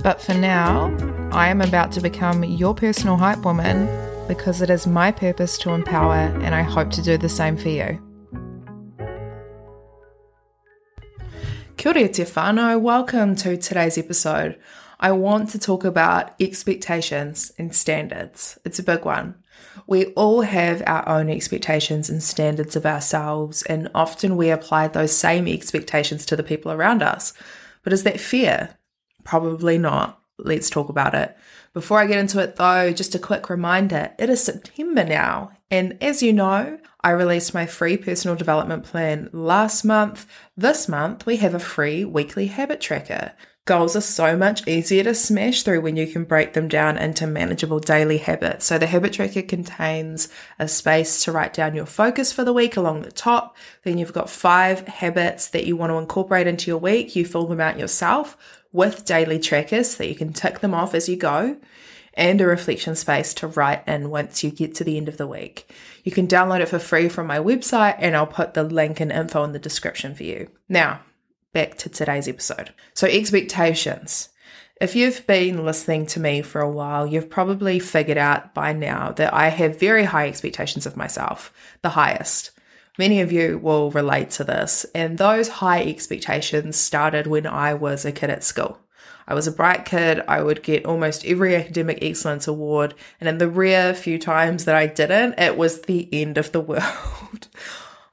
But for now, I am about to become your personal hype woman because it is my purpose to empower, and I hope to do the same for you. Kia ora te whānau. Welcome to today's episode. I want to talk about expectations and standards. It's a big one. We all have our own expectations and standards of ourselves, and often we apply those same expectations to the people around us. But is that fair? Probably not. Let's talk about it. Before I get into it though, just a quick reminder it is September now. And as you know, I released my free personal development plan last month. This month, we have a free weekly habit tracker. Goals are so much easier to smash through when you can break them down into manageable daily habits. So the habit tracker contains a space to write down your focus for the week along the top. Then you've got five habits that you want to incorporate into your week. You fill them out yourself with daily trackers so you can tick them off as you go and a reflection space to write in once you get to the end of the week. You can download it for free from my website and I'll put the link and info in the description for you. Now, back to today's episode. So, expectations. If you've been listening to me for a while, you've probably figured out by now that I have very high expectations of myself, the highest. Many of you will relate to this, and those high expectations started when I was a kid at school. I was a bright kid, I would get almost every academic excellence award, and in the rare few times that I didn't, it was the end of the world.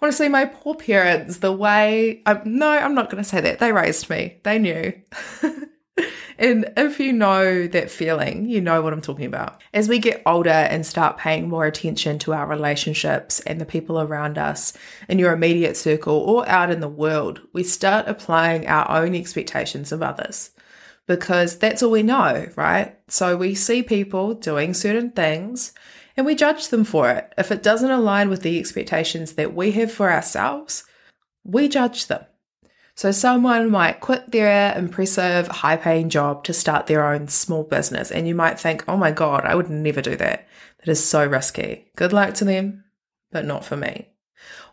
Honestly, my poor parents, the way I'm, no, I'm not going to say that. They raised me, they knew. And if you know that feeling, you know what I'm talking about. As we get older and start paying more attention to our relationships and the people around us in your immediate circle or out in the world, we start applying our own expectations of others because that's all we know, right? So we see people doing certain things and we judge them for it. If it doesn't align with the expectations that we have for ourselves, we judge them. So, someone might quit their impressive, high paying job to start their own small business, and you might think, oh my God, I would never do that. That is so risky. Good luck to them, but not for me.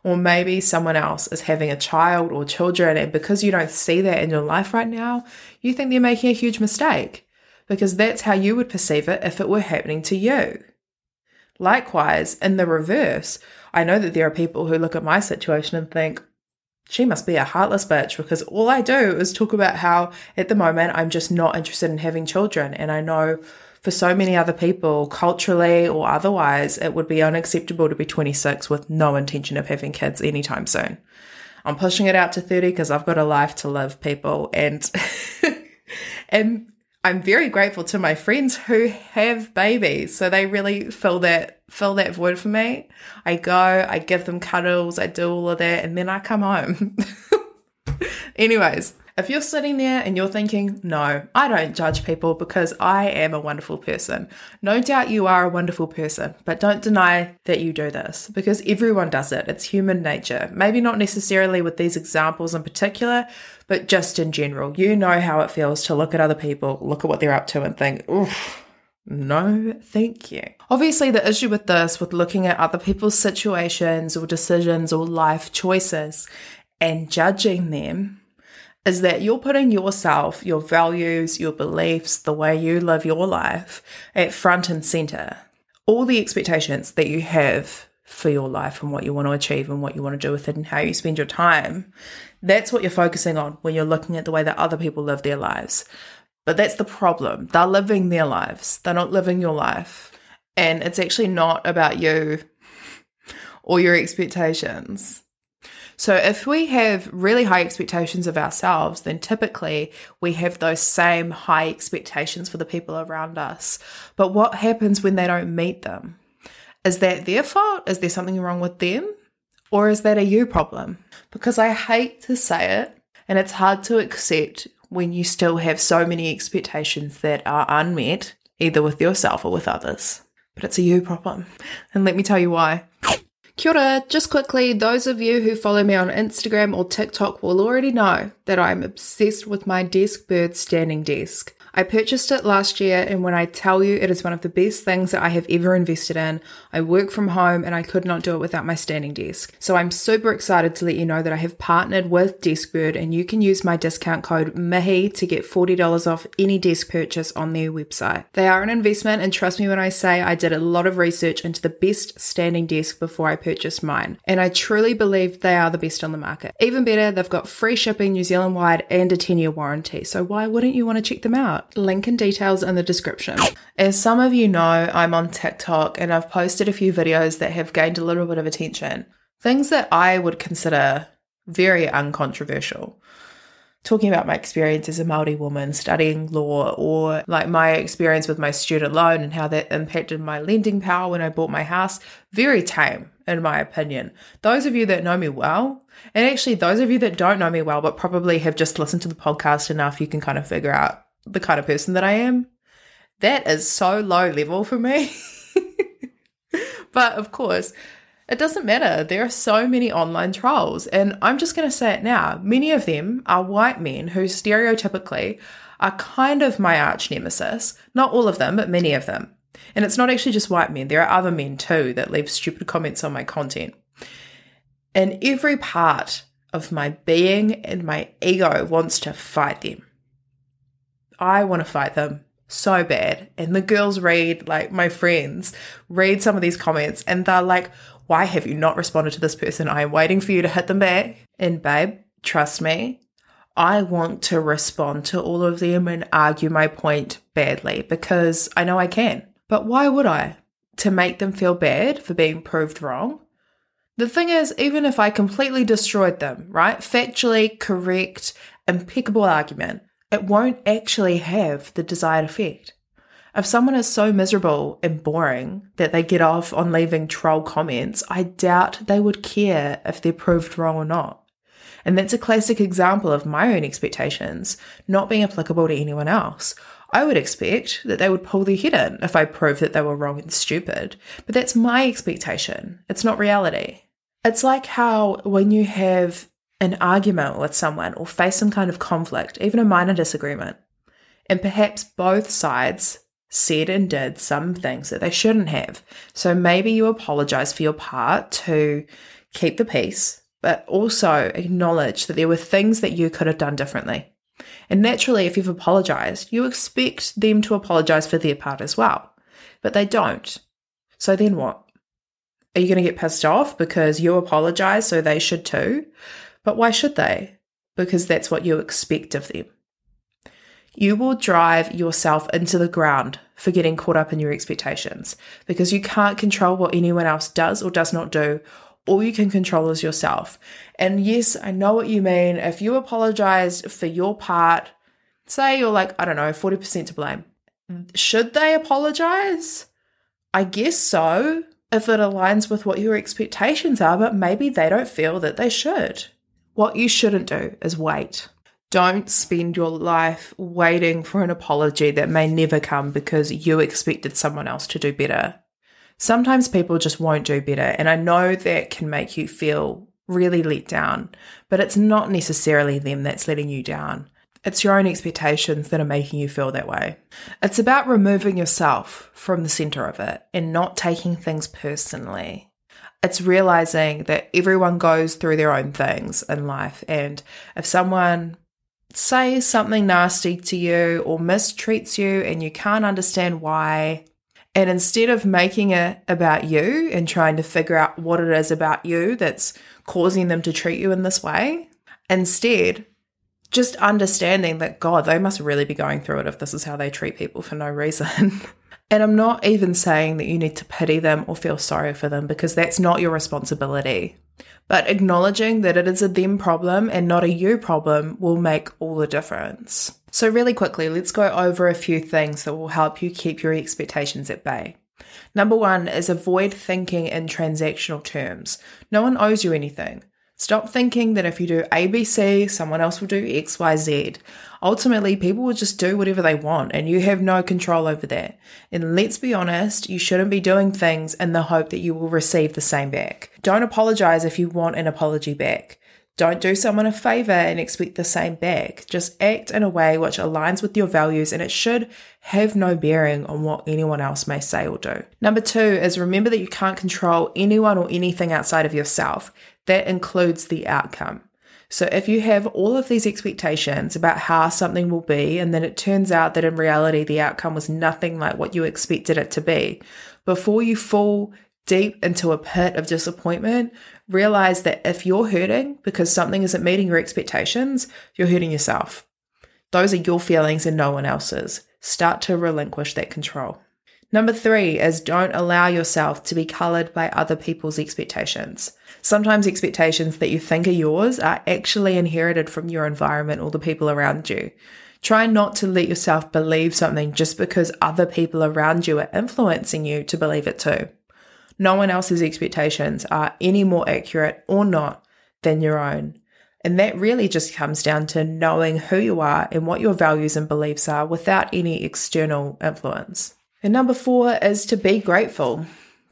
Or maybe someone else is having a child or children, and because you don't see that in your life right now, you think they're making a huge mistake because that's how you would perceive it if it were happening to you. Likewise, in the reverse, I know that there are people who look at my situation and think, she must be a heartless bitch because all I do is talk about how at the moment I'm just not interested in having children. And I know for so many other people, culturally or otherwise, it would be unacceptable to be 26 with no intention of having kids anytime soon. I'm pushing it out to 30 because I've got a life to live, people. And, and I'm very grateful to my friends who have babies. So they really fill that fill that void for me. I go, I give them cuddles, I do all of that, and then I come home. Anyways, If you're sitting there and you're thinking, no, I don't judge people because I am a wonderful person, no doubt you are a wonderful person, but don't deny that you do this because everyone does it. It's human nature. Maybe not necessarily with these examples in particular, but just in general. You know how it feels to look at other people, look at what they're up to, and think, oof. No, thank you. Obviously, the issue with this, with looking at other people's situations or decisions or life choices and judging them, is that you're putting yourself, your values, your beliefs, the way you live your life at front and center. All the expectations that you have for your life and what you want to achieve and what you want to do with it and how you spend your time, that's what you're focusing on when you're looking at the way that other people live their lives. But that's the problem. They're living their lives, they're not living your life. And it's actually not about you or your expectations. So, if we have really high expectations of ourselves, then typically we have those same high expectations for the people around us. But what happens when they don't meet them? Is that their fault? Is there something wrong with them? Or is that a you problem? Because I hate to say it, and it's hard to accept when you still have so many expectations that are unmet, either with yourself or with others. But it's a you problem. And let me tell you why. Kia ora. Just quickly, those of you who follow me on Instagram or TikTok will already know that I'm obsessed with my Deskbird standing desk. I purchased it last year, and when I tell you it is one of the best things that I have ever invested in, I work from home and I could not do it without my standing desk. So I'm super excited to let you know that I have partnered with Deskbird, and you can use my discount code MIHI to get $40 off any desk purchase on their website. They are an investment, and trust me when I say I did a lot of research into the best standing desk before I purchased mine, and I truly believe they are the best on the market. Even better, they've got free shipping New Zealand wide and a 10 year warranty, so why wouldn't you want to check them Link and details in the description. As some of you know, I'm on TikTok and I've posted a few videos that have gained a little bit of attention. Things that I would consider very uncontroversial. Talking about my experience as a Māori woman studying law, or like my experience with my student loan and how that impacted my lending power when I bought my house, very tame, in my opinion. Those of you that know me well, and actually those of you that don't know me well, but probably have just listened to the podcast enough, you can kind of figure out the kind of person that I am, that is so low level for me. but of course, it doesn't matter. There are so many online trolls, and I'm just going to say it now. Many of them are white men who stereotypically are kind of my arch nemesis. Not all of them, but many of them. And it's not actually just white men, there are other men too that leave stupid comments on my content. And every part of my being and my ego wants to fight them. I want to fight them so bad. And the girls read, like my friends, read some of these comments and they're like, why have you not responded to this person? I am waiting for you to hit them back. And babe, trust me, I want to respond to all of them and argue my point badly because I know I can. But why would I? To make them feel bad for being proved wrong? The thing is, even if I completely destroyed them, right? Factually correct, impeccable argument, it won't actually have the desired effect. If someone is so miserable and boring that they get off on leaving troll comments, I doubt they would care if they're proved wrong or not. And that's a classic example of my own expectations not being applicable to anyone else. I would expect that they would pull their head in if I proved that they were wrong and stupid, but that's my expectation. It's not reality. It's like how when you have an argument with someone or face some kind of conflict, even a minor disagreement, and perhaps both sides said and did some things that they shouldn't have. So maybe you apologize for your part to keep the peace, but also acknowledge that there were things that you could have done differently. And naturally, if you've apologized, you expect them to apologize for their part as well, but they don't. So then what? Are you going to get pissed off because you apologize, so they should too? But why should they? Because that's what you expect of them. You will drive yourself into the ground for getting caught up in your expectations because you can't control what anyone else does or does not do. All you can control is yourself. And yes, I know what you mean. If you apologize for your part, say you're like, I don't know, 40% to blame. Should they apologize? I guess so, if it aligns with what your expectations are, but maybe they don't feel that they should. What you shouldn't do is wait. Don't spend your life waiting for an apology that may never come because you expected someone else to do better. Sometimes people just won't do better, and I know that can make you feel really let down, but it's not necessarily them that's letting you down. It's your own expectations that are making you feel that way. It's about removing yourself from the center of it and not taking things personally. It's realizing that everyone goes through their own things in life. And if someone says something nasty to you or mistreats you and you can't understand why, and instead of making it about you and trying to figure out what it is about you that's causing them to treat you in this way, instead just understanding that, God, they must really be going through it if this is how they treat people for no reason. and I'm not even saying that you need to pity them or feel sorry for them because that's not your responsibility. But acknowledging that it is a them problem and not a you problem will make all the difference. So, really quickly, let's go over a few things that will help you keep your expectations at bay. Number one is avoid thinking in transactional terms. No one owes you anything. Stop thinking that if you do ABC, someone else will do XYZ. Ultimately, people will just do whatever they want and you have no control over that. And let's be honest, you shouldn't be doing things in the hope that you will receive the same back. Don't apologize if you want an apology back. Don't do someone a favor and expect the same back. Just act in a way which aligns with your values and it should have no bearing on what anyone else may say or do. Number two is remember that you can't control anyone or anything outside of yourself that includes the outcome. So if you have all of these expectations about how something will be, and then it turns out that in reality the outcome was nothing like what you expected it to be, before you fall deep into a pit of disappointment, realize that if you're hurting because something isn't meeting your expectations, you're hurting yourself. Those are your feelings and no one else's. Start to relinquish that control. Number three is don't allow yourself to be colored by other people's expectations. Sometimes expectations that you think are yours are actually inherited from your environment or the people around you. Try not to let yourself believe something just because other people around you are influencing you to believe it too. No one else's expectations are any more accurate or not than your own. And that really just comes down to knowing who you are and what your values and beliefs are without any external influence. And number four is to be grateful.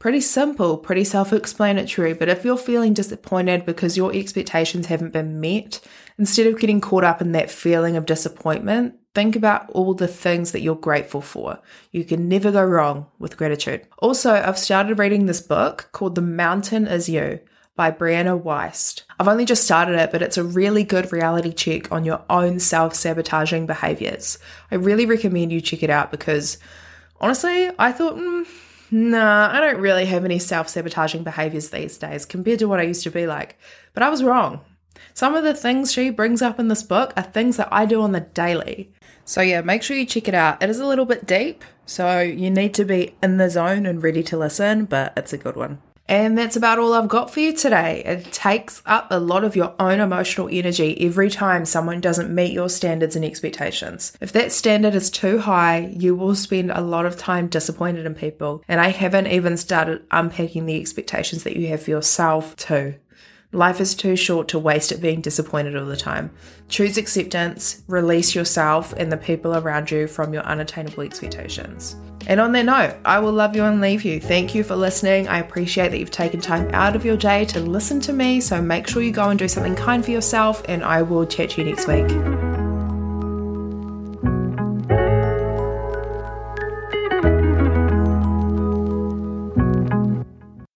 Pretty simple, pretty self explanatory, but if you're feeling disappointed because your expectations haven't been met, instead of getting caught up in that feeling of disappointment, think about all the things that you're grateful for. You can never go wrong with gratitude. Also, I've started reading this book called The Mountain Is You by Brianna Wiest. I've only just started it, but it's a really good reality check on your own self sabotaging behaviors. I really recommend you check it out because honestly, I thought, mm, nah, I don't really have any self sabotaging behaviors these days compared to what I used to be like. But I was wrong. Some of the things she brings up in this book are things that I do on the daily. So, yeah, make sure you check it out. It is a little bit deep, so you need to be in the zone and ready to listen, but it's a good one. And that's about all I've got for you today. It takes up a lot of your own emotional energy every time someone doesn't meet your standards and expectations. If that standard is too high, you will spend a lot of time disappointed in people. And I haven't even started unpacking the expectations that you have for yourself, too. Life is too short to waste it being disappointed all the time. Choose acceptance, release yourself and the people around you from your unattainable expectations. And on that note, I will love you and leave you. Thank you for listening. I appreciate that you've taken time out of your day to listen to me. So make sure you go and do something kind for yourself, and I will chat to you next week.